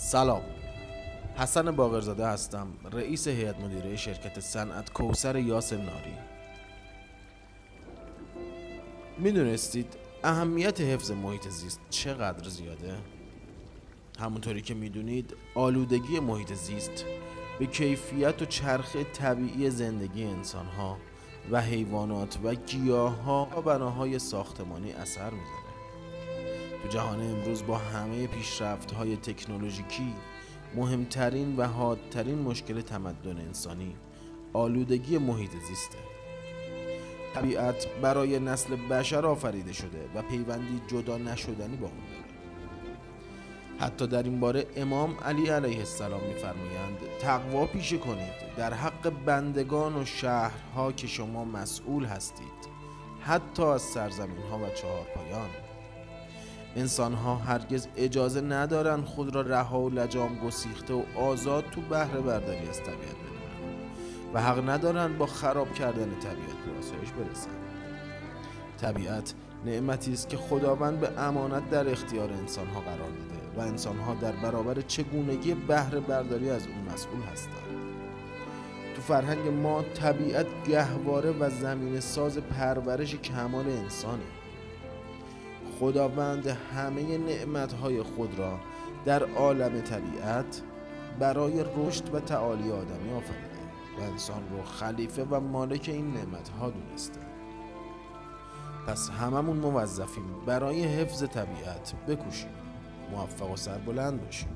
سلام. حسن باقرزاده هستم رئیس هیئت مدیره شرکت صنعت کوسر یاس ناری. می‌دونستید اهمیت حفظ محیط زیست چقدر زیاده؟ همونطوری که می‌دونید آلودگی محیط زیست به کیفیت و چرخه طبیعی زندگی انسانها و حیوانات و گیاه ها و بناهای ساختمانی اثر می‌ذاره. تو جهان امروز با همه پیشرفت های تکنولوژیکی مهمترین و حادترین مشکل تمدن انسانی آلودگی محیط زیسته. طبیعت برای نسل بشر آفریده شده و پیوندی جدا نشدنی با اون داره. حتی در این باره امام علی علیه السلام میفرمایند تقوا پیشه کنید. در حق بندگان و شهرها که شما مسئول هستید حتی از سرزمین ها و چهار پایان انسان ها هرگز اجازه ندارند خود را رها و لجام گسیخته و آزاد تو بهره برداری از طبیعت بدونن و حق ندارند با خراب کردن طبیعت به آسایش برسند. طبیعت نعمتی است که خداوند به امانت در اختیار انسان ها قرار داده و انسان ها در برابر چگونگی بهره برداری از اون مسئول هستند. تو فرهنگ ما طبیعت گهواره و زمین ساز پرورش کمال انسانه. خداوند همه نعمتهای خود را در عالم طبیعت برای رشد و تعالی آدمی آفریده و انسان رو خلیفه و مالک این نعمتها دونسته. پس هممون موظفیم برای حفظ طبیعت بکوشیم موفق و سربلند باشیم.